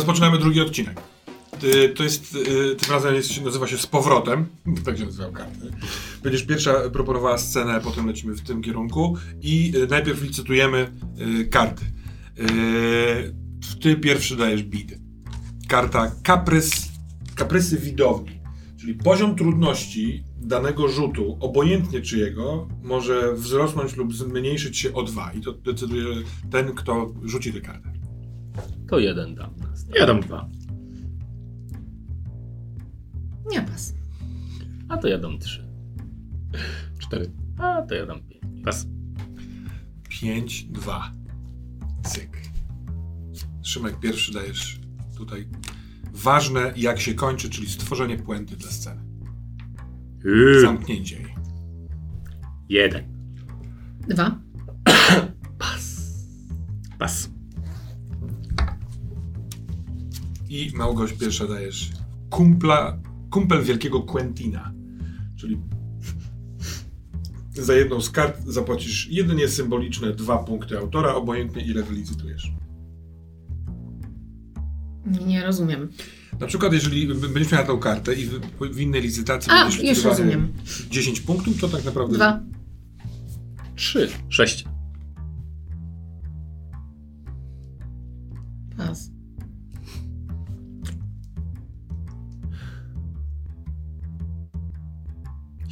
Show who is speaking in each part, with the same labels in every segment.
Speaker 1: rozpoczynamy drugi odcinek. To jest, y, tym razem jest, nazywa się Z powrotem, tak się nazywa karty. Będziesz pierwsza proponowała scenę, potem lecimy w tym kierunku i y, najpierw licytujemy y, karty. Ty pierwszy dajesz bid. Karta kaprys, kaprysy widowni, czyli poziom trudności danego rzutu, obojętnie czyjego, może wzrosnąć lub zmniejszyć się o dwa i to decyduje ten, kto rzuci tę kartę.
Speaker 2: To jeden dam.
Speaker 3: Ja dam dwa.
Speaker 4: Nie pas.
Speaker 2: A to ja dam trzy.
Speaker 3: Cztery.
Speaker 2: A to ja dam pięć.
Speaker 3: Pas.
Speaker 1: 5, 2. Cyk. Szymek, pierwszy dajesz tutaj. Ważne, jak się kończy, czyli stworzenie puenty dla sceny.
Speaker 3: Yy.
Speaker 1: Zamknięcie jej.
Speaker 3: Jeden.
Speaker 4: Dwa.
Speaker 3: Pas.
Speaker 1: I Małgoś pierwsza dajesz kumpla, kumpel wielkiego Quentina. Czyli za jedną z kart zapłacisz jedynie symboliczne dwa punkty autora, obojętnie ile wylicytujesz.
Speaker 4: Nie rozumiem.
Speaker 1: Na przykład, jeżeli będziesz miała tą kartę i w, w innej licytacji
Speaker 4: A,
Speaker 1: będziesz
Speaker 4: już rozumiem.
Speaker 1: 10 punktów, to tak naprawdę
Speaker 4: Dwa.
Speaker 2: Trzy.
Speaker 3: Sześć.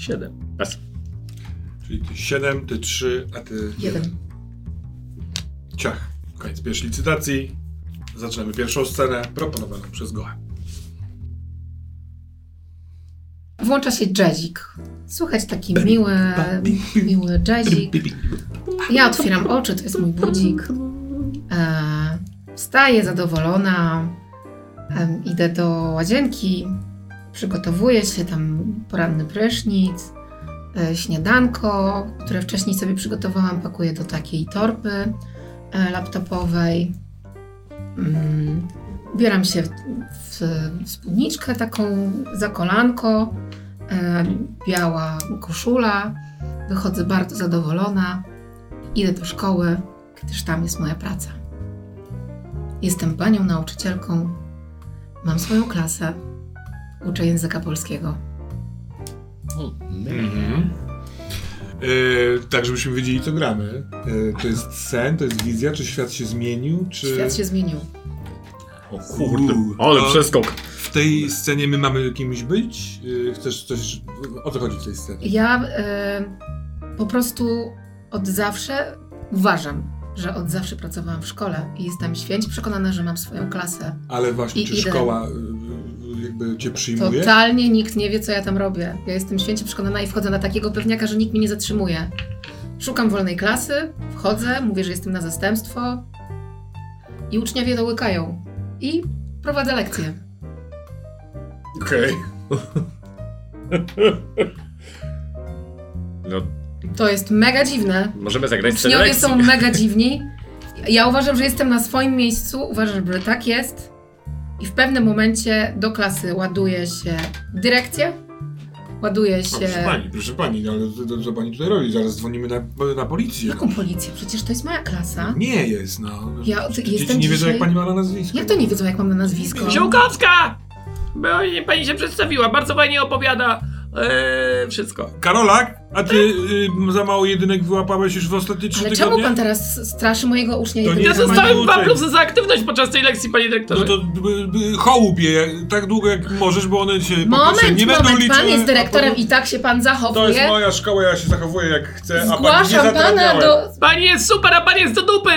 Speaker 2: Siedem.
Speaker 3: Pas.
Speaker 1: Czyli ty 7, ty 3, a ty
Speaker 4: Jeden.
Speaker 1: Ciach. Koniec pierwszej licytacji. Zaczynamy pierwszą scenę proponowaną przez Goa.
Speaker 4: Włącza się jazzik. Słychać taki miły, miły jazzik. Ja otwieram oczy, to jest mój budzik. E, wstaję zadowolona. Idę do łazienki. Przygotowuję się, tam poranny prysznic, e, śniadanko, które wcześniej sobie przygotowałam, pakuję do takiej torby e, laptopowej. Mm, ubieram się w, w spódniczkę taką za kolanko, e, biała koszula. Wychodzę bardzo zadowolona. Idę do szkoły, gdyż tam jest moja praca. Jestem panią nauczycielką. Mam swoją klasę. Uczę języka polskiego.
Speaker 1: Mhm. Yy, tak, żebyśmy wiedzieli, co gramy. Yy, to jest sen, to jest wizja, czy świat się zmienił, czy...
Speaker 4: Świat się zmienił.
Speaker 3: O kurde. Ale
Speaker 1: to
Speaker 3: przeskok.
Speaker 1: W tej scenie my mamy kimś być? Yy, chcesz coś... O co chodzi w tej scenie?
Speaker 4: Ja e, po prostu od zawsze uważam, że od zawsze pracowałam w szkole i jestem święcie przekonana, że mam swoją klasę.
Speaker 1: Ale właśnie,
Speaker 4: I
Speaker 1: czy
Speaker 4: idę.
Speaker 1: szkoła jakby cię przyjmuje?
Speaker 4: Totalnie nikt nie wie, co ja tam robię. Ja jestem święcie przekonana i wchodzę na takiego pewniaka, że nikt mnie nie zatrzymuje. Szukam wolnej klasy, wchodzę, mówię, że jestem na zastępstwo i uczniowie to łykają. I prowadzę lekcje.
Speaker 1: Okej.
Speaker 3: No,
Speaker 4: To jest mega dziwne.
Speaker 3: możemy zagrać
Speaker 4: Uczniowie są mega dziwni. Ja uważam, że jestem na swoim miejscu, uważam, że tak jest. I w pewnym momencie do klasy ładuje się dyrekcja, ładuje
Speaker 1: No,
Speaker 4: się...
Speaker 1: proszę pani, proszę pani, ale to, to, co pani tutaj robi? Zaraz dzwonimy na, na policję.
Speaker 4: Jaką policję? Przecież to jest moja klasa.
Speaker 1: Nie jest, no.
Speaker 4: Ja
Speaker 1: Dzieci
Speaker 4: jestem
Speaker 1: nie wiedzą,
Speaker 4: dzisiaj-
Speaker 1: jak pani ma na nazwisko.
Speaker 4: Jak to nie wiedzą, jak mam na nazwisko?
Speaker 2: Ziółkowska! Bo nie- pani się przedstawiła, bardzo fajnie opowiada eee, wszystko.
Speaker 1: Karolak, a ty y, za mało jedynek wyłapałeś już w ostatnie trzy
Speaker 4: Ale
Speaker 1: tygodnie?
Speaker 4: czemu pan teraz straszy mojego ucznia?
Speaker 1: To
Speaker 4: i
Speaker 1: nie
Speaker 2: Ja
Speaker 1: jest
Speaker 4: wyzywa?
Speaker 1: pani
Speaker 2: dostałem dwa plusy za aktywność podczas tej lekcji, panie dyrektorze.
Speaker 1: No to y, hołub je tak długo jak możesz, bo one się po pierwsze
Speaker 4: Moment,
Speaker 1: nie będą
Speaker 4: moment,
Speaker 1: liczyły,
Speaker 4: pan jest dyrektorem i tak się pan
Speaker 1: To jest
Speaker 4: zachowuje.
Speaker 1: moja szkoła, ja się zachowuję jak chcę, a pani nie
Speaker 4: Zgłaszam pana
Speaker 1: zatrudniałem.
Speaker 4: do...
Speaker 2: Pani jest super, a pan jest do dupy!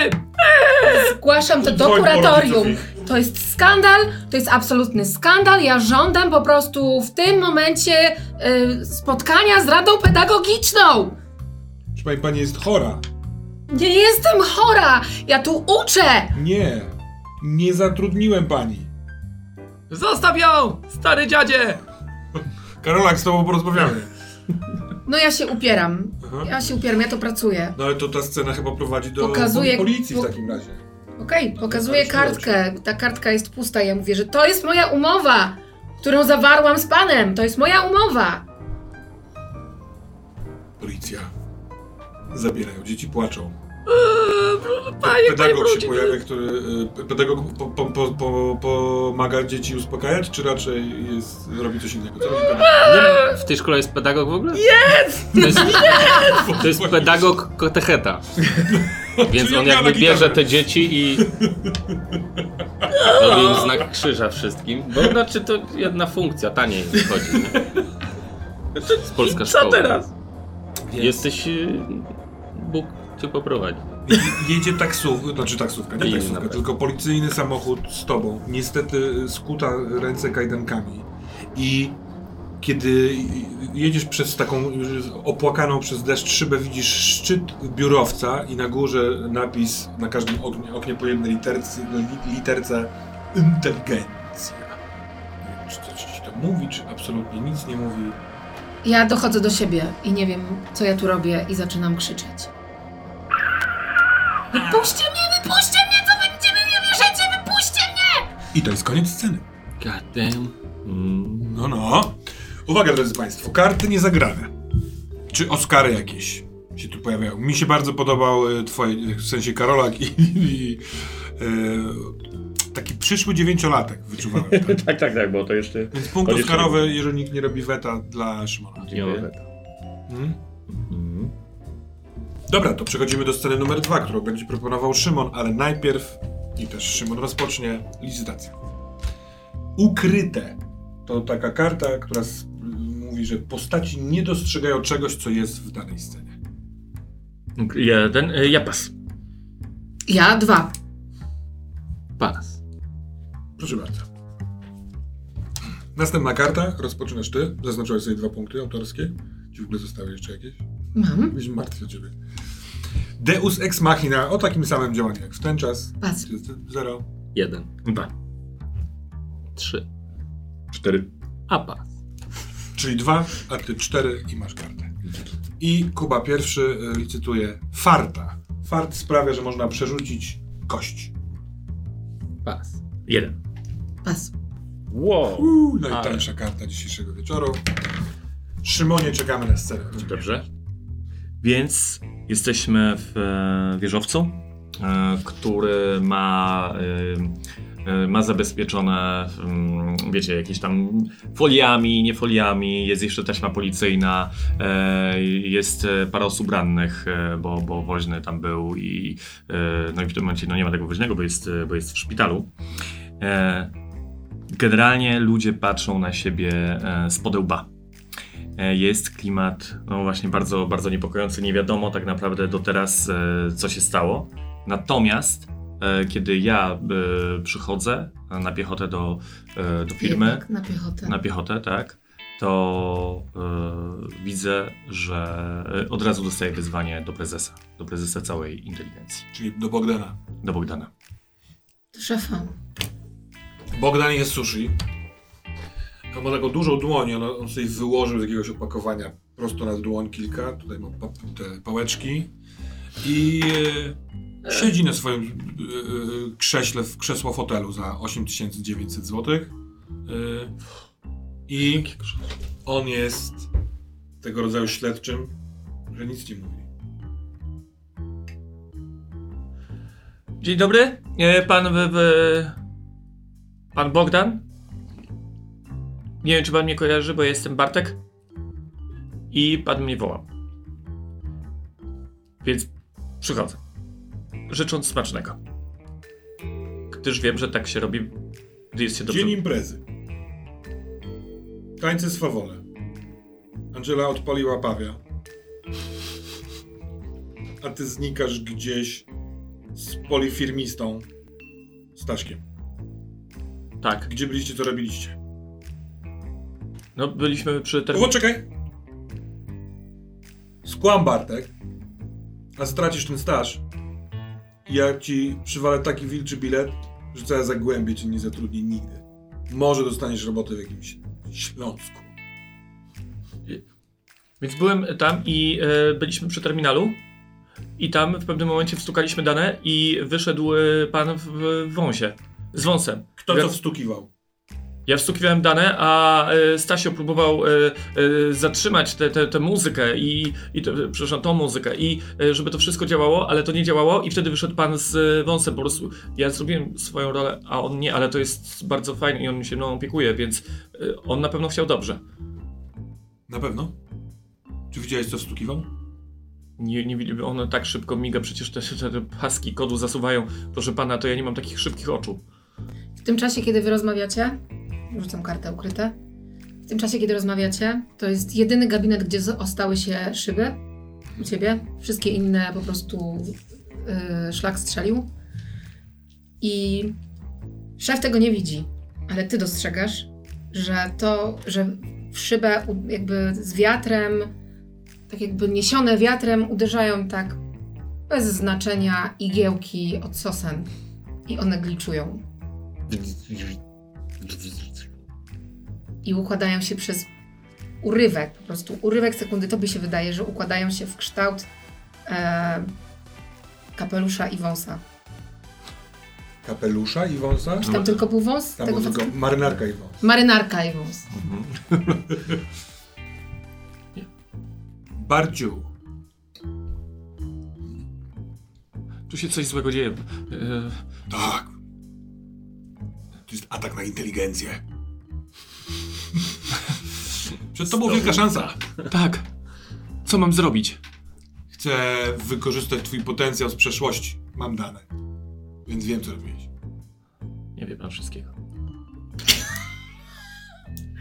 Speaker 4: Zgłaszam to do
Speaker 1: Dzwoń po
Speaker 4: kuratorium.
Speaker 1: rodziców
Speaker 4: To jest skandal, to jest absolutny skandal. Ja żądam po prostu w tym momencie y, spotkania z Radą Pedagogiczną.
Speaker 1: Czy pani, pani jest chora?
Speaker 4: Nie jestem chora, ja tu uczę.
Speaker 1: Nie. Nie zatrudniłem pani.
Speaker 2: Zostaw ją, stary dziadzie!
Speaker 1: Karolak, z tobą porozmawiamy.
Speaker 4: No ja się upieram.
Speaker 1: Aha.
Speaker 4: Ja się upieram, ja to pracuję.
Speaker 1: No ale to ta scena chyba prowadzi do
Speaker 4: Pokazuje-
Speaker 1: policji w
Speaker 4: po-
Speaker 1: takim razie.
Speaker 4: Okej, pokazuję kartkę. Ta kartka jest pusta. Ja mówię, że to jest moja umowa, którą zawarłam z panem. To jest moja umowa.
Speaker 1: Policja. Zabierają, dzieci płaczą.
Speaker 2: Panie, panie
Speaker 1: Pedagog się pojawia, który... y, Pedagog po, po, po, po, pomaga dzieci uspokajać, czy raczej jest, robi coś innego? Co robi pedagog?
Speaker 3: Nie, w tej szkole jest pedagog w ogóle? Jest! To jest, to jest pedagog katecheta. Więc on jakby bierze te dzieci i robi im znak krzyża wszystkim. Bo znaczy to jedna funkcja, taniej wychodzi. Jest polska
Speaker 2: Co
Speaker 3: szkoła.
Speaker 2: teraz?
Speaker 3: Jesteś... y, Bóg cię poprowadzi.
Speaker 1: Je- Jedzie taksówka, znaczy taksówka, nie taksówka, tylko policyjny samochód z tobą. Niestety skuta ręce kajdankami. I kiedy jedziesz przez taką opłakaną przez deszcz szybę, widzisz szczyt biurowca i na górze napis na każdym oknie, oknie po jednej literce, li- literce inteligencja. Nie wiem, czy coś ci to mówi, czy absolutnie nic nie mówi.
Speaker 4: Ja dochodzę do siebie i nie wiem, co ja tu robię i zaczynam krzyczeć. Wypuśćcie mnie, wypuśćcie mnie, co wy gdzie mnie bierzecie, wypuśćcie mnie!
Speaker 1: I to jest koniec sceny.
Speaker 3: God damn. Mm.
Speaker 1: No, no. Uwaga, drodzy Państwo, karty niezagrane. Czy Oscary jakieś się tu pojawiają? Mi się bardzo podobał e, twoje, w sensie Karolak i, i e, taki przyszły dziewięciolatek wyczuwałem. Tak?
Speaker 3: Tak, tak, tak, bo to jeszcze...
Speaker 1: Więc punkt
Speaker 3: Koniecznie.
Speaker 1: Oscarowy, jeżeli nikt nie robi weta dla Szymona.
Speaker 3: Dziękuję.
Speaker 1: Mhm.
Speaker 3: Mhm.
Speaker 1: Dobra, to przechodzimy do sceny numer dwa, którą będzie proponował Szymon, ale najpierw, i też Szymon rozpocznie, licytację. Ukryte to taka karta, która mówi, że postaci nie dostrzegają czegoś, co jest w danej scenie.
Speaker 3: Jeden, y, ja pas.
Speaker 4: Ja dwa.
Speaker 3: Pas.
Speaker 1: Proszę bardzo. Następna karta, rozpoczynasz ty. Zaznaczyłeś sobie dwa punkty autorskie. Ci w ogóle zostały jeszcze jakieś?
Speaker 4: Mam.
Speaker 1: Byliśmy martwi o ciebie. Deus Ex Machina o takim samym działaniu jak w ten czas.
Speaker 4: Pas.
Speaker 1: Czy Zero.
Speaker 3: Jeden. Dwa. Trzy. Cztery. A pas.
Speaker 1: Czyli dwa, a ty cztery i masz kartę. I Kuba pierwszy y, licytuje farta. Fart sprawia, że można przerzucić kość.
Speaker 3: Pas. Jeden.
Speaker 4: Pas.
Speaker 3: Wow.
Speaker 1: Uuu, najtańsza karta dzisiejszego wieczoru. Szymonie, czekamy na scenę.
Speaker 3: Dobrze. Więc jesteśmy w e, wieżowcu, e, który ma, e, e, ma zabezpieczone, mm, wiecie, jakieś tam foliami, nie foliami, jest jeszcze taśma policyjna, e, jest e, parę osób rannych, bo, bo woźny tam był i no i w tym momencie no nie ma tego woźnego, bo jest, bo jest w szpitalu. Generalnie ludzie patrzą na siebie z podełba. E, Jest klimat, no właśnie, bardzo, bardzo niepokojący. Nie wiadomo tak naprawdę do teraz, co się stało. Natomiast, kiedy ja e, przychodzę na piechotę do, e, do firmy,
Speaker 4: Jednak na piechotę.
Speaker 3: na piechotę, tak, to e, widzę, że e, od razu dostaję wyzwanie do prezesa, do prezesa całej inteligencji,
Speaker 1: Czyli do Bogdana.
Speaker 3: do Bogdana.
Speaker 4: Szefa.
Speaker 1: Bogdan jest sushi. On ma taką dużą dłoń, on, on sobie wyłożył z jakiegoś opakowania prosto na dłoń kilka. Tutaj ma pa, te pałeczki. I e, siedzi na swoim e, e, krześle, w krzesło fotelu za 8900 zł. E, I on jest tego rodzaju śledczym, że nic ci mówi.
Speaker 2: Dzień dobry. E, Pan w, w... Pan Bogdan? Nie wiem, czy pan mnie kojarzy, bo jestem Bartek. I pan mnie wołał. Więc przychodzę. Życząc smacznego. Gdyż wiem, że tak się robi, gdy jest się dobrze.
Speaker 1: Dzień imprezy. Tańce swawole. Angela odpaliła pawia. A ty znikasz gdzieś z polifirmistą Staszkiem.
Speaker 2: Tak.
Speaker 1: Gdzie byliście, co robiliście?
Speaker 2: No, byliśmy przy
Speaker 1: O,
Speaker 2: terminie.
Speaker 1: czekaj! Skłam Bartek, a stracisz ten staż. Ja ci przywalę taki wilczy bilet, że całe zagłębie cię nie zatrudni nigdy. Może dostaniesz robotę w jakimś Śląsku.
Speaker 2: Więc byłem tam i e, byliśmy przy terminalu. I tam w pewnym momencie wstukaliśmy dane i wyszedł e, pan w, w wąsie. Z wąsem.
Speaker 1: Kto to wstukiwał?
Speaker 3: Ja wstukiwałem dane, a e, Stasio próbował e, e, zatrzymać tę muzykę i, i te, przepraszam, tą muzykę i żeby to wszystko działało, ale to nie działało i wtedy wyszedł pan z wąsem. Po prostu ja zrobiłem swoją rolę, a on nie, ale to jest bardzo fajne i on się mną opiekuje, więc on na pewno chciał dobrze.
Speaker 1: Na pewno? Czy widziałeś, co wstukiwał?
Speaker 3: Nie, nie one tak szybko miga, przecież te, te, te paski kodu zasuwają. Proszę pana, to ja nie mam takich szybkich oczu.
Speaker 4: W tym czasie, kiedy wy rozmawiacie, rzucam kartę ukryte. W tym czasie, kiedy rozmawiacie, to jest jedyny gabinet, gdzie ostały się szyby u ciebie. Wszystkie inne po prostu yy, szlak strzelił. I szef tego nie widzi, ale ty dostrzegasz, że to, że w szybę jakby z wiatrem, tak jakby niesione wiatrem, uderzają tak bez znaczenia igiełki od sosen. I one gliczują. I układają się przez urywek, po prostu urywek sekundy. Tobie się wydaje, że układają się w kształt e, kapelusza i wąsa.
Speaker 1: Kapelusza i wąsa?
Speaker 4: Czy tam tylko był wąs?
Speaker 1: Tam
Speaker 4: tego
Speaker 1: był tylko marynarka i wąs.
Speaker 4: Marynarka i wąs.
Speaker 1: Bardziu.
Speaker 3: Tu się coś złego dzieje. E,
Speaker 1: Tak. To jest atak na inteligencję. Przed tobą wielka szansa.
Speaker 3: tak. Co mam zrobić?
Speaker 1: Chcę wykorzystać twój potencjał z przeszłości. Mam dane. Więc wiem, co robić.
Speaker 3: Nie wie pan wszystkiego.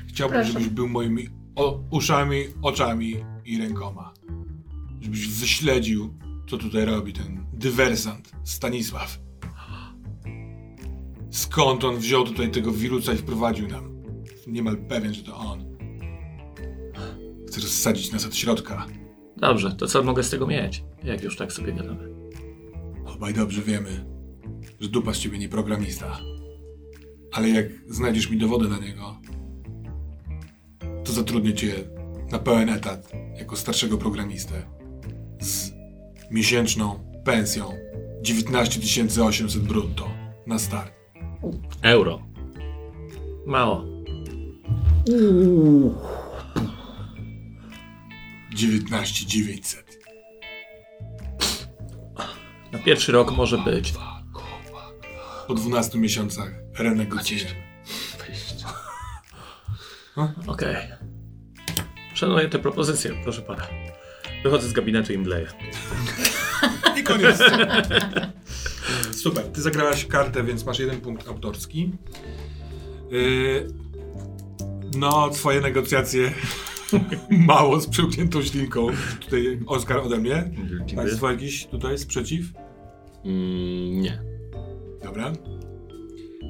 Speaker 1: Chciałbym,
Speaker 4: Proszę.
Speaker 1: żebyś był moimi o, uszami, oczami i rękoma. Żebyś wyśledził, co tutaj robi ten dywersant Stanisław. Skąd on wziął tutaj tego wirusa i wprowadził nam? Niemal pewien, że to on. Chce rozsadzić nas od środka.
Speaker 3: Dobrze, to co mogę z tego mieć? Jak już tak sobie gadamy.
Speaker 1: Obaj dobrze wiemy, że dupa z ciebie nie programista. Ale jak znajdziesz mi dowody na niego, to zatrudnię cię na pełen etat jako starszego programistę z miesięczną pensją 19 800 brutto na start.
Speaker 5: Euro.
Speaker 3: Mało.
Speaker 1: 19 900.
Speaker 3: Na pierwszy rok może być.
Speaker 1: Po 12 miesiącach renegocjujemy.
Speaker 3: Okej. Szanuję te propozycje, proszę pana. Wychodzę z gabinetu i mdleję.
Speaker 1: I koniec. Super, ty zagrałaś kartę, więc masz jeden punkt autorski. Yy, no, twoje negocjacje mało z przełkniętą ślinką. Tutaj Oskar ode mnie. Państwo jakiś tutaj sprzeciw?
Speaker 5: Mm, nie.
Speaker 1: Dobra.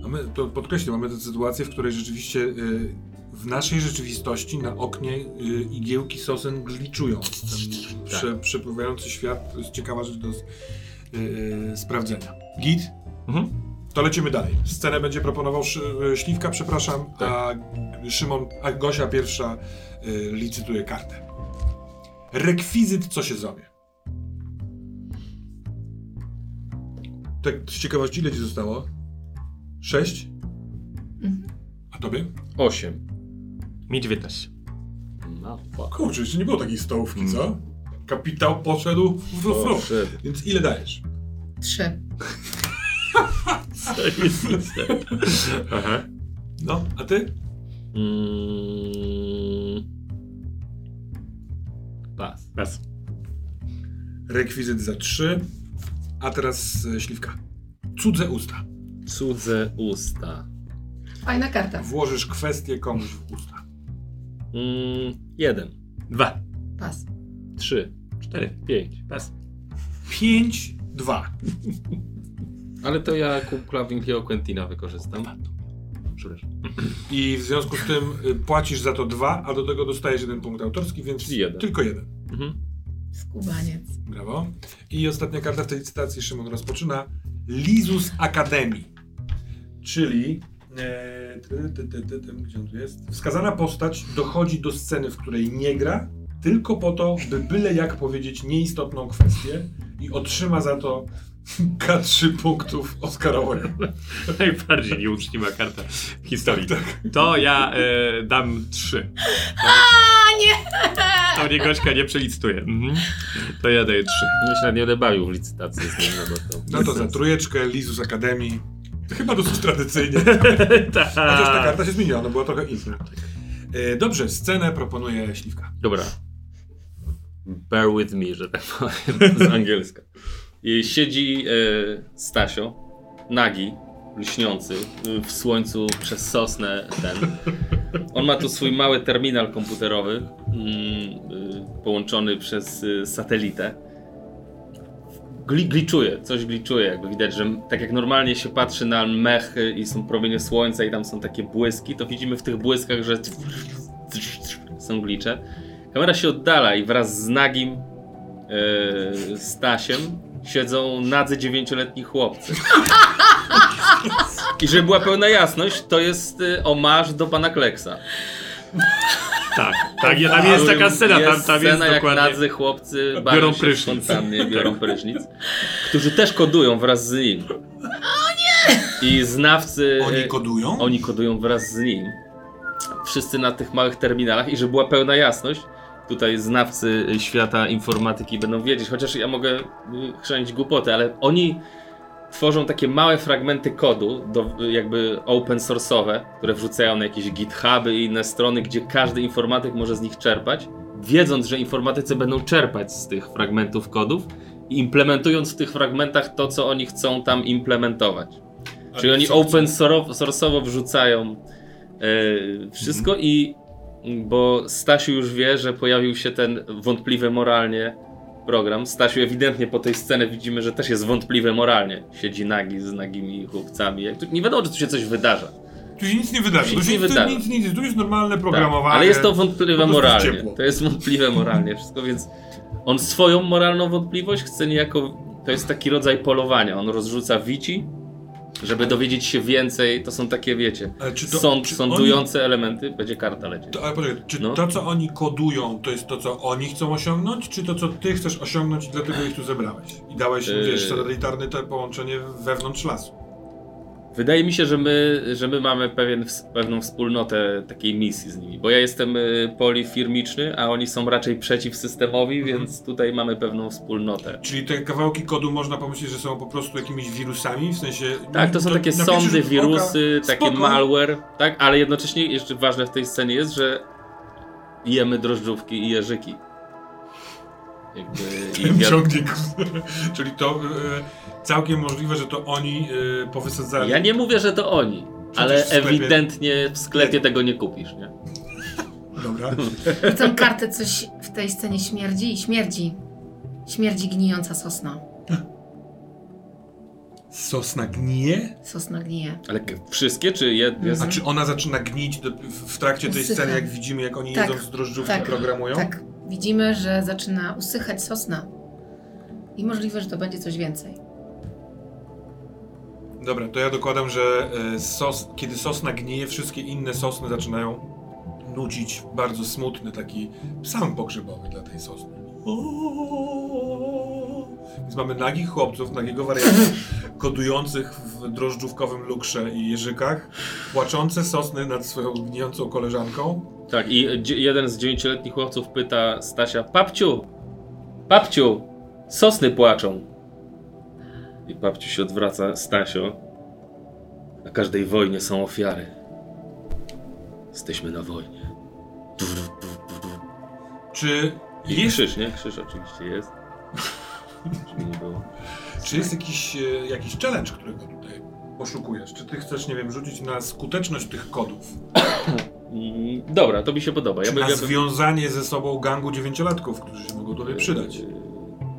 Speaker 1: Mamy, to podkreślę, mamy tę sytuację, w której rzeczywiście y, w naszej rzeczywistości na oknie y, igiełki sosen gliczują. Ten prze, przepływający świat to jest ciekawa rzecz do y, y, sprawdzenia. Git?
Speaker 3: Mhm.
Speaker 1: To lecimy dalej. Scenę będzie proponował szy, y, Śliwka, przepraszam, a Szymon, a Gosia pierwsza y, licytuje kartę. Rekwizyt, co się zowie. Tak z ciekawości, ile ci zostało? Sześć?
Speaker 4: Mhm.
Speaker 1: A tobie?
Speaker 5: Osiem.
Speaker 3: Mi 19.
Speaker 5: No, fuck.
Speaker 1: Kurczę, jeszcze nie było takiej stołówki, co? Kapitał poszedł w.
Speaker 5: Poszedł.
Speaker 1: Więc ile dajesz?
Speaker 4: Trzy.
Speaker 3: Aha.
Speaker 1: No, a ty?
Speaker 5: Mm. Pas.
Speaker 3: Bez.
Speaker 1: Rekwizyt za trzy. A teraz e, Śliwka. Cudze usta.
Speaker 5: Cudze usta.
Speaker 4: Fajna karta.
Speaker 1: Włożysz kwestię komuś w usta.
Speaker 5: Mm, jeden.
Speaker 3: Dwa.
Speaker 4: Pas.
Speaker 5: Trzy.
Speaker 3: Cztery.
Speaker 5: Pięć.
Speaker 3: Bez.
Speaker 1: Pięć, dwa.
Speaker 5: Ale to ja kupla Winkliego Quentina wykorzystam. Przepraszam.
Speaker 1: I w związku z tym y, płacisz za to dwa, a do tego dostajesz jeden punkt autorski, więc
Speaker 5: Czyli jeden.
Speaker 1: tylko jeden.
Speaker 5: Mhm.
Speaker 4: Skubaniec.
Speaker 1: Brawo. I ostatnia karta w tej licytacji Szymon rozpoczyna. Lizus Akademii. Czyli. E, ty, ty, ty, ty, ty, gdzie on tu jest? Wskazana postać dochodzi do sceny, w której nie gra, tylko po to, by byle jak powiedzieć nieistotną kwestię i otrzyma za to K3 punktów Oscarowych.
Speaker 3: Najbardziej nieuczciwa karta w historii.
Speaker 1: Tak.
Speaker 3: To ja e, dam trzy.
Speaker 4: A nie!
Speaker 3: To nie Gośka nie przelicytuje. Mhm. To ja daję trzy.
Speaker 5: Nie się nie odebawił w licytacji z nim, no bo to...
Speaker 1: No to za trójeczkę, Lizus Akademii. To chyba dosyć tradycyjnie.
Speaker 3: Tak.
Speaker 1: Chociaż ta karta się zmieniła, no była trochę inna. E, Dobrze, scenę proponuje Śliwka.
Speaker 5: Dobra. Bear with me, że tak powiem z angielska. I siedzi e, Stasio, nagi, lśniący, e, w słońcu przez sosnę ten. On ma tu swój mały terminal komputerowy, mm, e, połączony przez e, satelitę. Gli, gliczuje, coś gliczuje, jakby widać, że tak jak normalnie się patrzy na mech e, i są promienie słońca i tam są takie błyski, to widzimy w tych błyskach, że są glicze. Kamera się oddala i wraz z nagim e, Stasiem siedzą nadzy dziewięcioletni chłopcy. I żeby była pełna jasność, to jest e, omarz do pana Kleksa.
Speaker 3: Tak, tak, ja, tam jest taka scena, tam,
Speaker 5: jest
Speaker 3: tam
Speaker 5: scena
Speaker 3: jest
Speaker 5: jak
Speaker 3: dokładnie.
Speaker 5: nadzy chłopcy
Speaker 3: Biorą prysznic.
Speaker 5: fontannie, biorą prysznic, którzy też kodują wraz z nim. O nie! I znawcy...
Speaker 1: Oni kodują?
Speaker 5: oni kodują wraz z nim. Wszyscy na tych małych terminalach i żeby była pełna jasność, tutaj znawcy świata informatyki będą wiedzieć, chociaż ja mogę y, chrzanić głupoty, ale oni tworzą takie małe fragmenty kodu, do, jakby open source'owe, które wrzucają na jakieś githuby i inne strony, gdzie każdy informatyk może z nich czerpać, wiedząc, że informatycy będą czerpać z tych fragmentów kodów i implementując w tych fragmentach to, co oni chcą tam implementować. Czyli oni open source'owo wrzucają e, wszystko i bo Stasiu już wie, że pojawił się ten wątpliwy moralnie program. Stasiu ewidentnie po tej scenie widzimy, że też jest wątpliwy moralnie. Siedzi nagi z nagimi chłopcami. Tu- Nie wiadomo, czy tu się coś wydarza.
Speaker 1: Tu się nic nie wydarzy.
Speaker 5: Tu
Speaker 1: Tu
Speaker 5: nic nie
Speaker 1: nic,
Speaker 5: wydarzy.
Speaker 1: nic, nic, tu jest normalne
Speaker 5: Tak,
Speaker 1: programowanie.
Speaker 5: ale jest to wątpliwe
Speaker 1: jest
Speaker 5: moralnie.
Speaker 1: ciepło.
Speaker 5: To jest wątpliwe moralnie wszystko, więc on swoją moralną wątpliwość chce niejako. To jest taki rodzaj polowania. On rozrzuca wici, żeby dowiedzieć się więcej. To są takie, wiecie,
Speaker 1: to-
Speaker 5: sąd, sądujące elementy. Będzie karta lecieć.
Speaker 1: To, ale poczekaj, czy
Speaker 5: No.
Speaker 1: to, co oni kodują, to jest to, co oni chcą osiągnąć, czy to, co ty chcesz osiągnąć i dlatego ich tu zebrałeś? I dałeś,
Speaker 5: Yy.
Speaker 1: wiesz, satelitarne to połączenie wewnątrz lasu.
Speaker 5: Wydaje mi się, że my, że my mamy pewien, pewną wspólnotę takiej misji z nimi, bo ja jestem y, polifirmiczny, a oni są raczej przeciwsystemowi,
Speaker 1: Mhm.
Speaker 5: więc tutaj mamy pewną wspólnotę.
Speaker 1: Czyli te kawałki kodu można pomyśleć, że są po prostu jakimiś wirusami, w sensie...
Speaker 5: Tak, to są takie
Speaker 1: pierwszy
Speaker 5: sądy,
Speaker 1: rzut
Speaker 5: wirusy,
Speaker 1: oka,
Speaker 5: takie
Speaker 1: spoko.
Speaker 5: malware, tak, ale jednocześnie jeszcze ważne w tej scenie jest, że jemy drożdżówki i jeżyki. Jakby, i
Speaker 1: Ten
Speaker 5: wiad-
Speaker 1: ciągnik. Czyli to e, całkiem możliwe, że to oni e, powysadzali.
Speaker 5: ja nie mówię, że to oni, ale
Speaker 1: w sklepie-
Speaker 5: ewidentnie w sklepie tego nie kupisz, nie?
Speaker 1: Dobra.
Speaker 4: Widzą kartę, coś w tej scenie śmierdzi i śmierdzi. Śmierdzi gnijąca sosna.
Speaker 1: Sosna gnije?
Speaker 4: Sosna gnije.
Speaker 5: Ale wszystkie, czy jed, jest...
Speaker 1: A czy ona zaczyna gnić do, w, w trakcie tej sceny, jak widzimy, jak oni
Speaker 4: Tak,
Speaker 1: jedzą z drożdżówki,
Speaker 4: tak,
Speaker 1: programują?
Speaker 4: Tak. Widzimy, że zaczyna usychać sosna. I możliwe, że to będzie coś więcej.
Speaker 1: Dobra, to ja dokładam, że e, sos, kiedy sosna gnije, wszystkie inne sosny zaczynają nucić bardzo smutny taki psalm pogrzebowy dla tej sosny. Więc mamy nagich chłopców, nagiego wariata, kodujących w drożdżówkowym lukrze i jeżykach, płaczące sosny nad swoją gnijącą koleżanką.
Speaker 5: Tak, i jeden z dziewięcioletnich chłopców pyta Stasia, papciu, papciu, sosny płaczą. I papciu się odwraca, Stasio, na każdej wojnie są ofiary. Jesteśmy na wojnie.
Speaker 1: Czy
Speaker 5: I
Speaker 1: jest,
Speaker 5: krzyż, nie? Krzyż oczywiście jest. Żeby nie było.
Speaker 1: czy jest jakiś, e, jakiś challenge, którego tutaj poszukujesz? Czy ty chcesz, nie wiem, rzucić na skuteczność tych kodów?
Speaker 5: Dobra, to mi się podoba. Ja
Speaker 1: Czy
Speaker 5: bym,
Speaker 1: na
Speaker 5: ja bym...
Speaker 1: związanie ze sobą gangu dziewięciolatków, którzy się mogą tutaj przydać?
Speaker 5: Yy,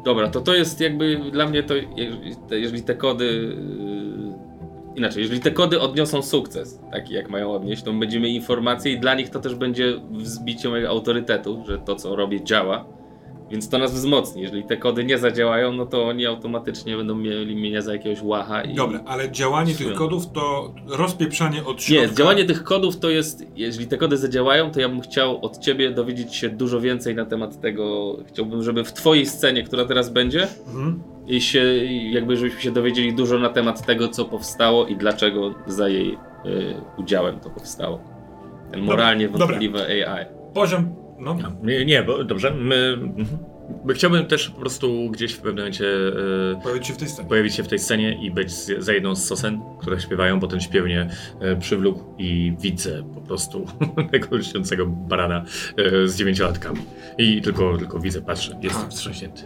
Speaker 5: Dobra, to to jest jakby dla mnie to, jeżeli te, jeżeli te kody. Yy, inaczej, jeżeli te kody odniosą sukces, taki jak mają odnieść, to będziemy informacje i dla nich to też będzie wzbicie mojego autorytetu, że to co robię działa. Więc to nas wzmocni. Jeżeli te kody nie zadziałają, no to oni automatycznie będą mieli mnie za jakiegoś łacha. I...
Speaker 1: Dobra, ale działanie tych kodów to rozpieprzanie od środka.
Speaker 5: Nie, działanie tych kodów to jest, jeżeli te kody zadziałają, to ja bym chciał od ciebie dowiedzieć się dużo więcej na temat tego. Chciałbym, żeby w twojej scenie, która teraz będzie,
Speaker 1: Mhm.
Speaker 5: i się, jakby żebyśmy się dowiedzieli dużo na temat tego, co powstało i dlaczego za jej y, udziałem to powstało. Ten moralnie
Speaker 1: Dobra,
Speaker 5: wątpliwy AI.
Speaker 1: Poziom, no,
Speaker 3: Nie, nie, bo dobrze. My, mhm. Bo chciałbym też po prostu gdzieś w pewnym momencie e,
Speaker 1: pojawić się w tej scenie.
Speaker 3: pojawić się w tej scenie i być z, za jedną z sosen, które śpiewają, bo ten śpiew mnie e, przywlókł i widzę po prostu tego lśniącego barana e, z dziewięciolatkami. I tylko, tylko widzę, patrzę,
Speaker 1: Aha.
Speaker 3: wstrząśnięty.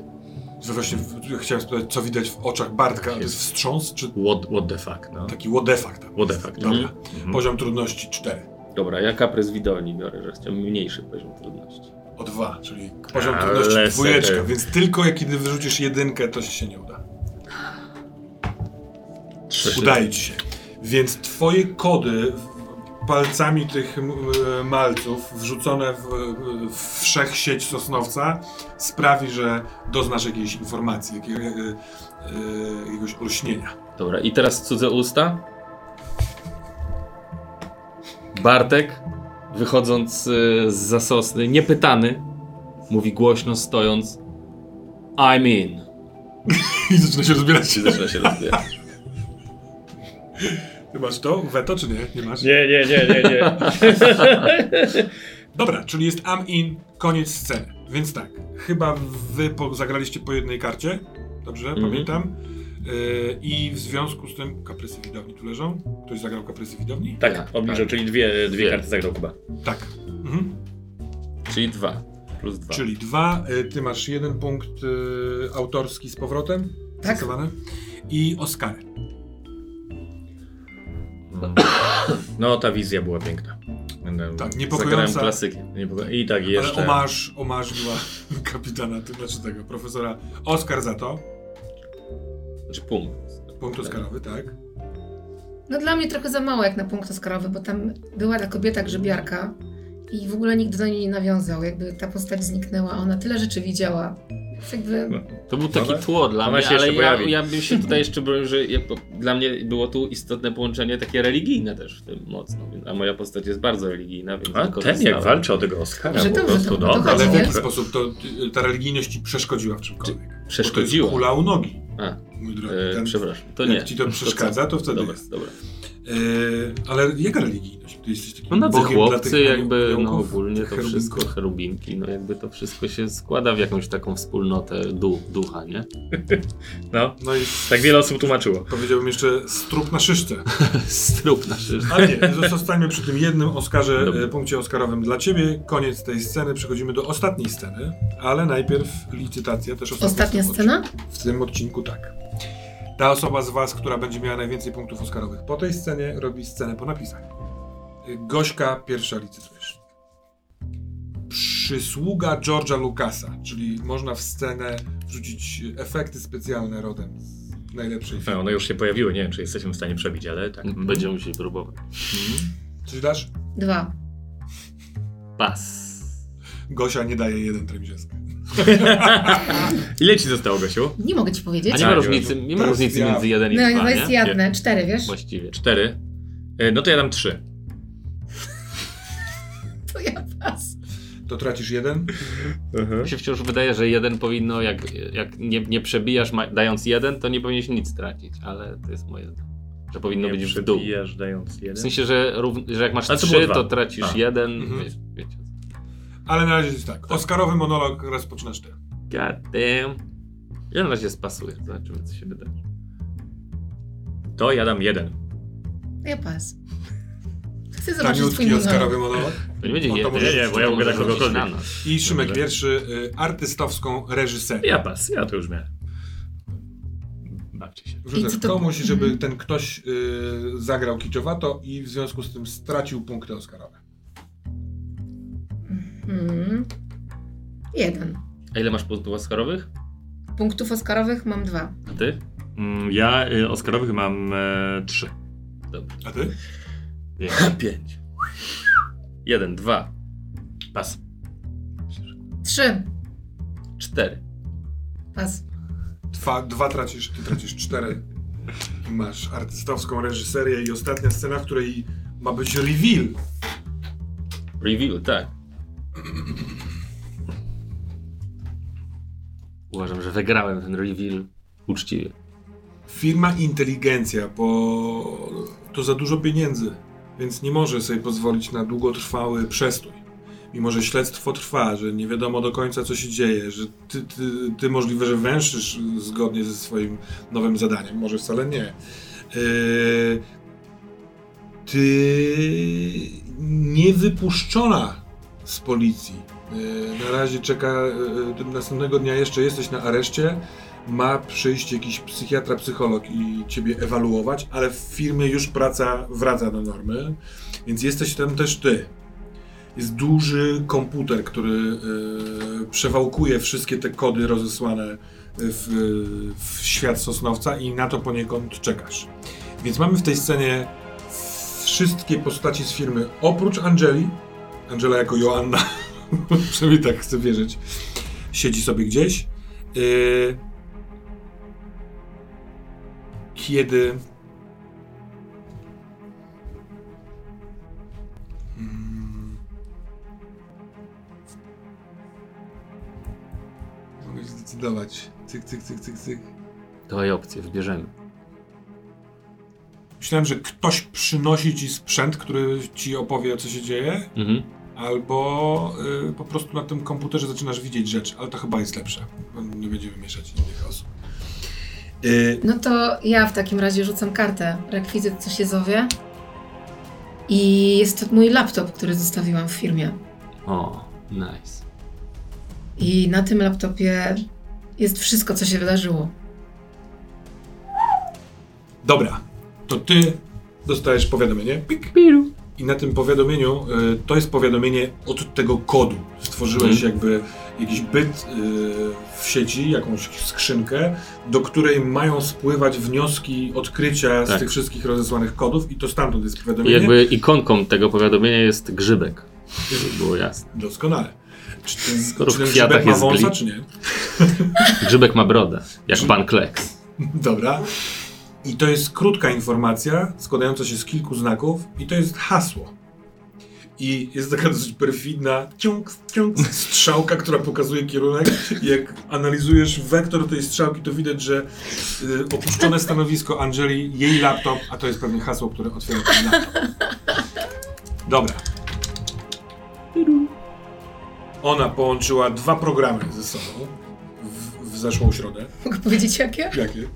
Speaker 1: Że właśnie w- chciałem spytać, co widać w oczach Bartka. To jest wstrząs, czy
Speaker 3: What, what the fuck, no.
Speaker 1: taki what the fuck tam?
Speaker 3: What the fuck.
Speaker 1: Dobra.
Speaker 3: Mhm.
Speaker 1: Poziom trudności 4.
Speaker 5: Dobra, ja kaprys widowni biorę, że chciałbym mniejszy poziom trudności.
Speaker 1: O 2, czyli poziom
Speaker 3: Ale
Speaker 1: trudności dwójeczka, więc tylko jak kiedy wyrzucisz jedynkę, to się nie uda.
Speaker 3: Trzy.
Speaker 1: Udaje ci się. Więc twoje kody palcami tych e, malców wrzucone w, w wszechsieć sosnowca sprawi, że doznasz jakiejś informacji, jakiego, e, e, jakiegoś olśnienia.
Speaker 5: Dobra, i teraz cudze usta. Bartek, wychodząc y, z zasosny, niepytany, mówi głośno stojąc I'm in.
Speaker 1: I zaczyna się rozbierać.
Speaker 5: I zaczyna się rozbierać.
Speaker 1: Ty masz to? Weto czy nie? Nie masz?
Speaker 3: Nie, nie, nie, nie, nie.
Speaker 1: Dobra, czyli jest am in, koniec sceny. Więc tak, chyba wy po, zagraliście po jednej karcie, dobrze,
Speaker 5: Mhm.
Speaker 1: pamiętam. I w związku z tym kaprysy widowni tu leżą. Ktoś zagrał kaprysy widowni?
Speaker 3: Tak, obniżył, czyli dwie, dwie karty zagrał Kuba.
Speaker 1: Tak. Mhm.
Speaker 5: Czyli dwa. Plus dwa.
Speaker 1: Czyli dwa, y, ty masz jeden punkt y, autorski z powrotem.
Speaker 4: Tak.
Speaker 1: Stosowany. I Oscary.
Speaker 3: No, ta wizja była piękna. Będę-
Speaker 1: Tak, niepokojąca.
Speaker 5: klasykiem.
Speaker 3: Nie było- I tak
Speaker 1: Ale
Speaker 3: jeszcze.
Speaker 1: omarz, omarz była kapitana, to znaczy tego, profesora. Oscar za to.
Speaker 5: Znaczy punkt.
Speaker 1: Punkt Oscarowy, tak.
Speaker 4: No dla mnie trochę za mało jak na punkt Oscarowy, bo tam była ta kobieta grzybiarka i w ogóle nikt do niej nie nawiązał. Jakby ta postać zniknęła, ona tyle rzeczy widziała. Więc jakby...
Speaker 5: To był taki tło dla
Speaker 3: Ona
Speaker 5: mnie,
Speaker 3: się
Speaker 5: ale ja, ja bym się tutaj jeszcze bronił, że ja, dla mnie było tu istotne połączenie takie religijne też w tym mocno. A moja postać jest bardzo religijna, więc
Speaker 3: A ten jak walczy o tego Oscara,
Speaker 4: Że
Speaker 3: po prostu
Speaker 4: to-
Speaker 1: Ale w jaki sposób to, ta religijność ci przeszkodziła w czymkolwiek?
Speaker 5: Przeszkodziła.
Speaker 1: Bo to jest kula u nogi,
Speaker 5: A,
Speaker 1: mój drogi.
Speaker 5: e,
Speaker 1: Ten,
Speaker 5: przepraszam. To
Speaker 1: jak
Speaker 5: nie.
Speaker 1: ci to przeszkadza, to wtedy
Speaker 5: dobra,
Speaker 1: jest.
Speaker 5: Dobra.
Speaker 1: Yy, ale jaka religijność? Ty jesteś takim
Speaker 5: No na
Speaker 1: dla
Speaker 5: chłopcy
Speaker 1: tych
Speaker 5: jakby, no ogólnie to
Speaker 1: cherubinków?
Speaker 5: wszystko, cherubinki, no jakby to wszystko się składa w jakąś taką wspólnotę du, ducha, nie?
Speaker 3: No,
Speaker 1: No i
Speaker 3: tak wiele osób tłumaczyło.
Speaker 1: powiedziałbym jeszcze strup na szyszce.
Speaker 5: Strup na szysz.
Speaker 1: Ale nie, zostańmy przy tym jednym Oscarze,
Speaker 5: Dobra.
Speaker 1: e, punkcie Oscarowym dla ciebie. Koniec tej sceny, przechodzimy do ostatniej sceny, ale najpierw licytacja też ostatnia,
Speaker 4: Ostatnia scena?
Speaker 1: odcinku. W tym odcinku tak. Ta osoba z was, która będzie miała najwięcej punktów Oscarowych po tej scenie, robi scenę po napisach. Gośka, pierwsza licytujesz. Przysługa George'a Lucasa, czyli można w scenę wrzucić efekty specjalne rodem z najlepszej
Speaker 3: No,
Speaker 1: filmu.
Speaker 3: one już się pojawiły, nie wiem, czy jesteśmy w stanie przebić, ale tak.
Speaker 5: Będziemy musieli próbować.
Speaker 1: Coś dasz?
Speaker 4: Dwa.
Speaker 5: Pas.
Speaker 1: Gosia nie daje jeden tremizieskę.
Speaker 3: Ile ci zostało, Gosiu?
Speaker 4: Nie mogę ci powiedzieć.
Speaker 5: A nie ma
Speaker 3: Tak,
Speaker 5: różnicy, nie ma różnicy między jeden i
Speaker 4: No,
Speaker 5: dwa,
Speaker 4: to jest jadne. Cztery, wiesz?
Speaker 5: Właściwie.
Speaker 3: Cztery. E, No to ja dam trzy.
Speaker 4: To
Speaker 1: tracisz jeden.
Speaker 5: Mi się wciąż wydaje, że jeden powinno, jak, jak nie, nie przebijasz dając jeden, to nie powinieneś nic tracić, ale to jest moje że powinno być w dół.
Speaker 3: przebijasz dając
Speaker 5: W
Speaker 3: jeden.
Speaker 5: sensie, że, że jak masz trzy, to tracisz
Speaker 3: A.
Speaker 5: jeden.
Speaker 1: Mhm.
Speaker 5: Wiesz, wiecie.
Speaker 1: Ale na razie jest tak. Oscarowy monolog rozpoczynasz ty.
Speaker 5: God damn. Ja na razie spasuję, zobaczymy co się wydarzy.
Speaker 3: To ja dam jeden.
Speaker 4: Ja pas. Chcę zobaczyć
Speaker 1: Taniutki Oscarowy
Speaker 4: monolog.
Speaker 5: To nie będzie jeden.
Speaker 3: Nie, nie, bo ja mogę tak kogokolwiek.
Speaker 5: na nas.
Speaker 1: I Szymek
Speaker 3: Dobrze.
Speaker 1: pierwszy y, artystowską reżyserię.
Speaker 3: Ja pas, ja to już miałem. Bawcie się.
Speaker 4: Co to-
Speaker 1: komuś, żeby
Speaker 4: Mhm.
Speaker 1: ten ktoś y, zagrał kiczowato i w związku z tym stracił punkty Oscarowe.
Speaker 4: Mhm. Jeden.
Speaker 5: A ile masz punktów Oscarowych?
Speaker 4: Punktów Oscarowych mam dwa.
Speaker 5: A ty?
Speaker 3: Mm, Ja y, Oscarowych mam e, trzy.
Speaker 5: Dobrze.
Speaker 1: A ty?
Speaker 5: Pięć. Jeden, dwa,
Speaker 3: Pas.
Speaker 4: Trzy.
Speaker 5: cztery.
Speaker 4: Pas.
Speaker 1: Dwa, dwa tracisz, ty tracisz cztery. I masz artystowską reżyserię i ostatnia scena, w której ma być reveal.
Speaker 5: Review, tak. Uważam, że wygrałem ten reveal. Uczciwie.
Speaker 1: Firma Inteligencja, bo to za dużo pieniędzy, więc nie może sobie pozwolić na długotrwały przestój. Mimo, że śledztwo trwa, że nie wiadomo do końca, co się dzieje, że ty, ty, ty możliwe, że węszysz zgodnie ze swoim nowym zadaniem, może wcale nie. Yy, ty nie wypuszczona z policji. Yy, na razie czeka, yy, następnego dnia jeszcze jesteś na areszcie, ma przyjść jakiś psychiatra, psycholog i ciebie ewaluować, ale w firmie już praca wraca do normy, więc jesteś tam też ty. Jest duży komputer, który y, przewałkuje wszystkie te kody rozesłane w, w świat Sosnowca i na to poniekąd czekasz. Więc mamy w tej scenie wszystkie postaci z firmy, oprócz Angeli, Angela jako Joanna, przynajmniej tak chcę wierzyć, siedzi sobie gdzieś. Y, kiedy Mm. Mogę się zdecydować. Cyk, cyk, cyk, cyk, cyk.
Speaker 5: Dawaj opcję, wybierzemy.
Speaker 1: Myślałem, że ktoś przynosi ci sprzęt, który ci opowie, co się dzieje,
Speaker 5: Mhm.
Speaker 1: albo y, po prostu na tym komputerze zaczynasz widzieć rzeczy, ale to chyba jest lepsze. Nie będziemy mieszać innych osób. Y,
Speaker 4: No to ja w takim razie rzucam kartę. Rekwizyt, co się zowie. I jest to mój laptop, który zostawiłam w firmie.
Speaker 5: O, nice.
Speaker 4: I na tym laptopie jest wszystko, co się wydarzyło.
Speaker 1: Dobra, to ty dostajesz powiadomienie. Pik. I na tym powiadomieniu, y, to jest powiadomienie od tego kodu. Stworzyłeś
Speaker 5: Mhm.
Speaker 1: jakby jakiś byt y, w sieci, jakąś skrzynkę, do której mają spływać wnioski, odkrycia z
Speaker 5: Tak.
Speaker 1: tych wszystkich rozesłanych kodów i to stamtąd jest
Speaker 5: I
Speaker 1: powiadomienie.
Speaker 5: jakby ikonką tego powiadomienia jest grzybek. Żeby było jasne.
Speaker 1: Doskonale. Czy ten,
Speaker 5: Skoro
Speaker 1: czy
Speaker 5: w
Speaker 1: ten
Speaker 5: kwiatach
Speaker 1: grzybek ma wąsa, czy nie?
Speaker 5: Grzybek ma brodę, jak pan Kleks.
Speaker 1: Dobra. I to jest krótka informacja, składająca się z kilku znaków i to jest hasło. I jest taka dosyć perfidna ciąg, ciąg, strzałka, która pokazuje kierunek. I jak analizujesz wektor tej strzałki, to widać, że y, opuszczone stanowisko Angeli, jej laptop, a to jest pewnie hasło, które otwiera ten laptop. Dobra. Ona połączyła dwa programy ze sobą w, w zeszłą środę.
Speaker 4: Mogę powiedzieć jakie?
Speaker 1: Jakie?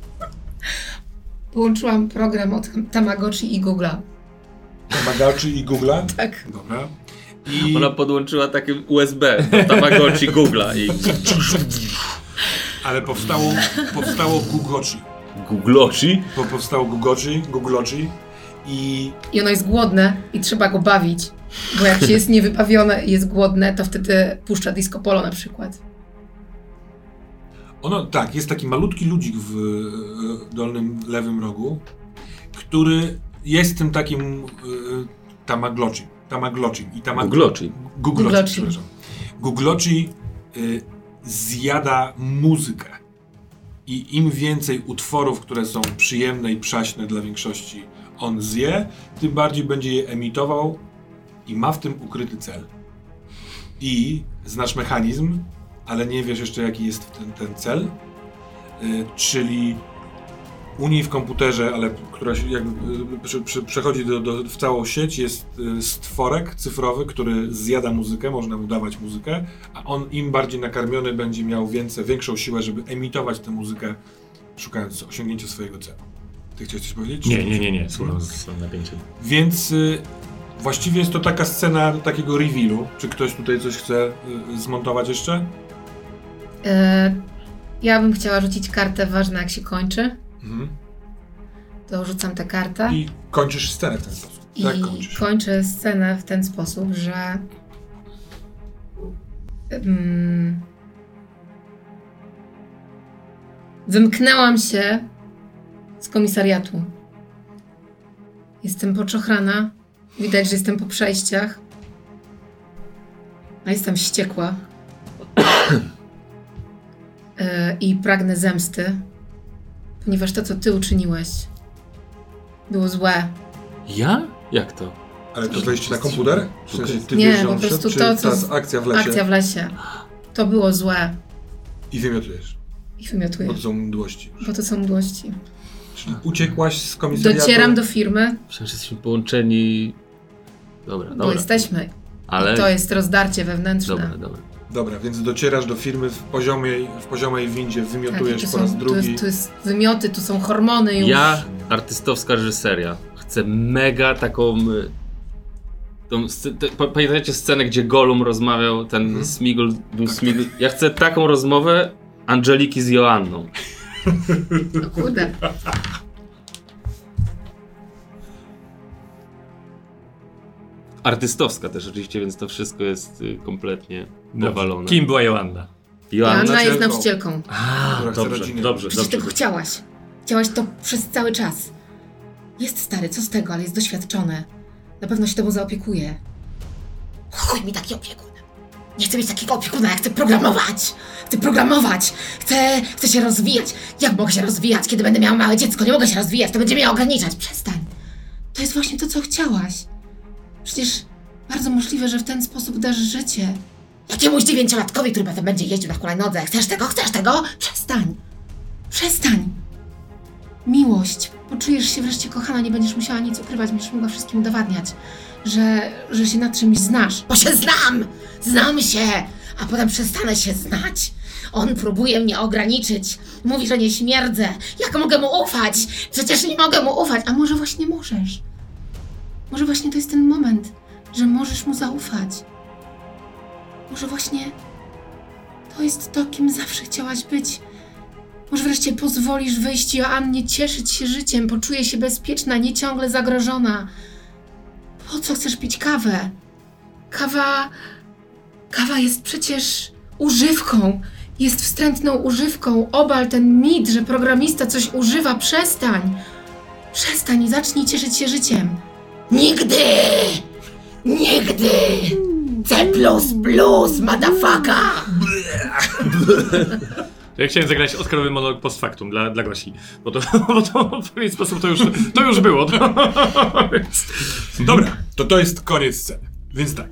Speaker 4: Połączyłam program od Tamagotchi i Google'a.
Speaker 1: Tamagotchi i Google'a?
Speaker 4: Tak.
Speaker 1: Dobra. I
Speaker 5: Ona podłączyła takie USB do Tamagotchi Google'a i
Speaker 1: Ale powstało, powstało Gugochi.
Speaker 5: Google'ochi.
Speaker 1: Po, powstało Gugochi, Googlochi i
Speaker 4: I ono jest głodne i trzeba go bawić. Bo jak się jest niewybawione i jest głodne, to wtedy puszcza disco polo na przykład.
Speaker 1: Ono, tak, jest taki malutki ludzik w dolnym lewym rogu, który jest tym takim e, Tamaglochi. Tamaglochi. I tamag... Przepraszam. Googlochi y, zjada muzykę. I im więcej utworów, które są przyjemne i przaśne dla większości on zje, tym bardziej będzie je emitował i ma w tym ukryty cel. I znasz mechanizm, ale nie wiesz jeszcze jaki jest ten, ten cel, y, czyli u niej w komputerze, ale która się jakby y, prze, prze, przechodzi do, do, w całą sieć, jest y, stworek cyfrowy, który zjada muzykę, można mu dawać muzykę, a on im bardziej nakarmiony będzie miał więcej, większą siłę, żeby emitować tę muzykę, szukając osiągnięcia swojego celu. Ty chciałeś coś powiedzieć?
Speaker 3: Nie, nie, nie, nie, słucham z napięciem.
Speaker 1: Więc y, właściwie jest to taka scena takiego revealu. Czy ktoś tutaj coś chce y, zmontować jeszcze?
Speaker 4: E, ja bym chciała rzucić kartę ważne jak się kończy.
Speaker 1: Mhm.
Speaker 4: To rzucam tę kartę.
Speaker 1: I kończysz scenę w ten sposób.
Speaker 4: I
Speaker 1: Tak kończysz.
Speaker 4: kończę scenę w ten sposób, że. Mm, wymknęłam się z komisariatu. Jestem poczochrana. Widać, że jestem po przejściach. A jestem wściekła. E, I pragnę zemsty, ponieważ to, co ty uczyniłeś, było złe.
Speaker 5: Ja? Jak to?
Speaker 1: Ale to wejście na komputer? W sensie ty
Speaker 4: Nie,
Speaker 1: wiesz,
Speaker 4: po prostu
Speaker 1: wszedł,
Speaker 4: to, co
Speaker 1: ta
Speaker 4: z-
Speaker 1: akcja w lesie
Speaker 4: Akcja w lesie. To było złe.
Speaker 1: i wymiotujesz.
Speaker 4: I wymiotuję,
Speaker 1: Bo to są mdłości.
Speaker 4: bo to są mdłości.
Speaker 1: Czyli uciekłaś z komisariatu.
Speaker 4: Docieram do firmy,
Speaker 5: Myślę, że jesteśmy połączeni. Dobra,
Speaker 4: bo
Speaker 5: dobra.
Speaker 4: jesteśmy.
Speaker 5: Ale.
Speaker 4: To jest rozdarcie wewnętrzne.
Speaker 5: Dobra, dobra.
Speaker 1: Dobra, więc docierasz do firmy w poziomej, w poziomej windzie,
Speaker 4: Tak,
Speaker 1: wymiotujesz
Speaker 4: tu
Speaker 1: po raz
Speaker 4: są,
Speaker 1: drugi.
Speaker 4: jest, tu jest wymioty, tu są hormony już.
Speaker 5: Ja, artystowska reżyseria, chcę mega taką. y, Tą, te, pa- pamiętacie scenę, gdzie Gollum rozmawiał, ten
Speaker 1: Mhm.
Speaker 5: Smigul, był Smigul. Ja chcę taką rozmowę Angeliki z Joanną.
Speaker 4: O kurde.
Speaker 5: Artystowska też oczywiście, więc to wszystko jest y, kompletnie nawalone.
Speaker 3: Kim była Joanna?
Speaker 5: Joanna?
Speaker 4: Joanna jest
Speaker 1: nauczycielką.
Speaker 5: A, dobrze,
Speaker 1: rodziny.
Speaker 5: dobrze,
Speaker 4: Przecież
Speaker 5: dobrze.
Speaker 4: tego chciałaś. Chciałaś to przez cały czas. Jest stary, co z tego, ale jest doświadczony. Na pewno się tobą zaopiekuje. Chuj mi taki opiekun. Nie chcę mieć takiego opiekuna, ja chcę programować. Chcę programować. Chcę, chcę się rozwijać. Jak mogę się rozwijać, kiedy będę miała małe dziecko? Nie mogę się rozwijać, to będzie mnie ograniczać. Przestań. To jest właśnie to, co chciałaś. Przecież bardzo możliwe, że w ten sposób dasz życie. Jakiemuś dziewięciolatkowi, który potem będzie jeździł na hulajnodze. Chcesz tego? Chcesz tego? Przestań. Przestań. Miłość. Poczujesz się wreszcie kochana, nie będziesz musiała nic ukrywać, będziesz mogła wszystkim udowadniać, że, że się na czymś znasz. Bo się znam! Znam się! A potem przestanę się znać. On próbuje mnie ograniczyć. Mówi, że nie śmierdzę. Jak mogę mu ufać? Przecież nie mogę mu ufać. A może właśnie możesz? Może właśnie to jest ten moment, że możesz mu zaufać. Może właśnie to jest to, kim zawsze chciałaś być. Może wreszcie pozwolisz wyjść Joannie cieszyć się życiem, poczuje się bezpieczna, nie ciągle zagrożona. Po co chcesz pić kawę? Kawa. Kawa jest przecież używką. Jest wstrętną używką. Obal ten mit, że programista coś używa. Przestań. Przestań i zacznij cieszyć się życiem. Nigdy! Nigdy! C++, motherfucker!
Speaker 3: Ja chciałem zagrać Oscarowy monolog post factum dla, dla Gosi, bo to, bo to w pewien sposób to już, to już było. To, więc...
Speaker 1: Dobra, to to jest koniec sceny. Więc tak.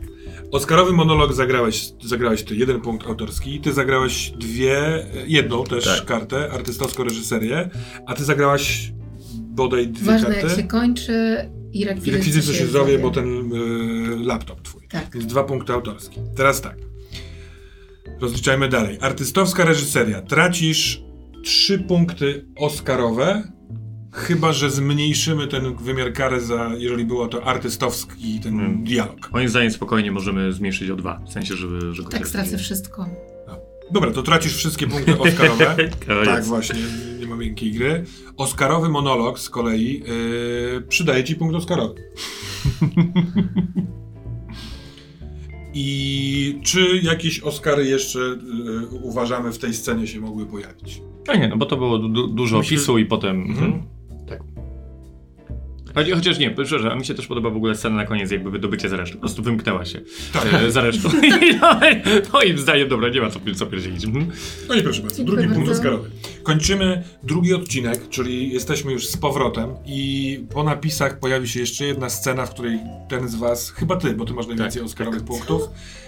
Speaker 1: Oscarowy monolog zagrałeś, zagrałeś ty jeden punkt autorski, ty zagrałeś dwie, jedną też
Speaker 5: Tak.
Speaker 1: kartę, artystowską reżyserię, a ty zagrałaś bodaj dwie
Speaker 4: Ważne
Speaker 1: karty.
Speaker 4: jak się kończy i
Speaker 1: I
Speaker 4: rekwizyt,
Speaker 1: rekwizyt co się zowie. bo ten y, laptop twój.
Speaker 4: Tak.
Speaker 1: Więc dwa punkty autorskie. Teraz tak. Rozliczajmy dalej. Artystowska reżyseria. Tracisz trzy punkty Oscarowe, chyba że zmniejszymy ten wymiar kary za, jeżeli było to artystowski ten
Speaker 3: Hmm.
Speaker 1: dialog.
Speaker 3: Moim zdaniem spokojnie możemy zmniejszyć o dwa, w sensie, żeby... że go
Speaker 4: Tak, stracę
Speaker 3: nie-
Speaker 4: wszystko.
Speaker 1: Dobra, to tracisz wszystkie punkty Oscarowe. Tak, właśnie, nie ma miękkiej gry. Oscarowy monolog z kolei yy, przydaje ci punkt Oscarowy. I czy jakieś Oscary jeszcze yy, uważamy w tej scenie się mogły pojawić?
Speaker 3: A nie, no bo to było du- du- dużo
Speaker 1: Myślę,
Speaker 3: opisu i potem...
Speaker 1: Mhm.
Speaker 3: Choć- Chociaż nie, szczerze, a mi się też podoba w ogóle scena na koniec, jakby wydobycie z reszty. Po prostu wymknęła się
Speaker 1: Tak.
Speaker 3: e, za resztą. I no, moim zdaniem, dobra, nie ma co, co pierdzielić. Mhm.
Speaker 1: No i proszę bardzo,
Speaker 4: Dziękuję
Speaker 1: drugi punkt
Speaker 4: bardzo.
Speaker 1: Kończymy drugi odcinek, czyli jesteśmy już z powrotem i po napisach pojawi się jeszcze jedna scena, w której ten z was, chyba ty, bo ty masz najwięcej Oscarowych punktów,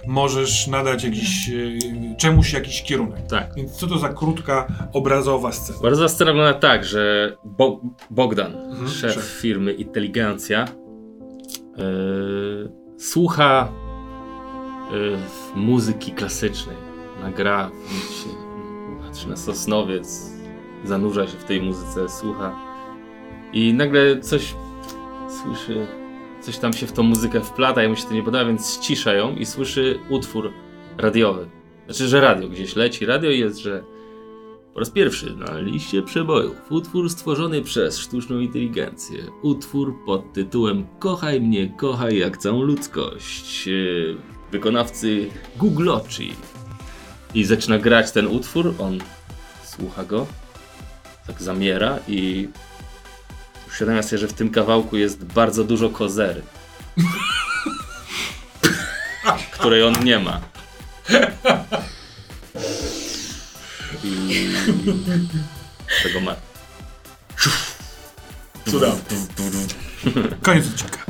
Speaker 1: możesz nadać jakiś, yy, czemuś jakiś kierunek.
Speaker 5: Tak.
Speaker 1: Więc co to za krótka, obrazowa scena?
Speaker 5: Bardzo scena wygląda tak, że Bo Bogdan, szef,
Speaker 1: szef.
Speaker 5: firmy Inteligencja, yy, słucha yy, muzyki klasycznej. Nagra, patrzy na Sosnowiec, zanurza się w tej muzyce, słucha i nagle coś słyszy, coś tam się w tą muzykę wplata i mu się to nie podoba, więc ścisza ją i słyszy utwór radiowy. Znaczy, że radio gdzieś leci, radio jest, że po raz pierwszy na liście przebojów utwór stworzony przez sztuczną inteligencję. Utwór pod tytułem Kochaj mnie, kochaj jak całą ludzkość. Wykonawcy Googloci. I zaczyna grać ten utwór, on słucha go, tak zamiera i uświadamia sobie, że w tym kawałku jest bardzo dużo kozery. której on nie ma. I tego ma.
Speaker 1: Cudownie. Koniec odcinka.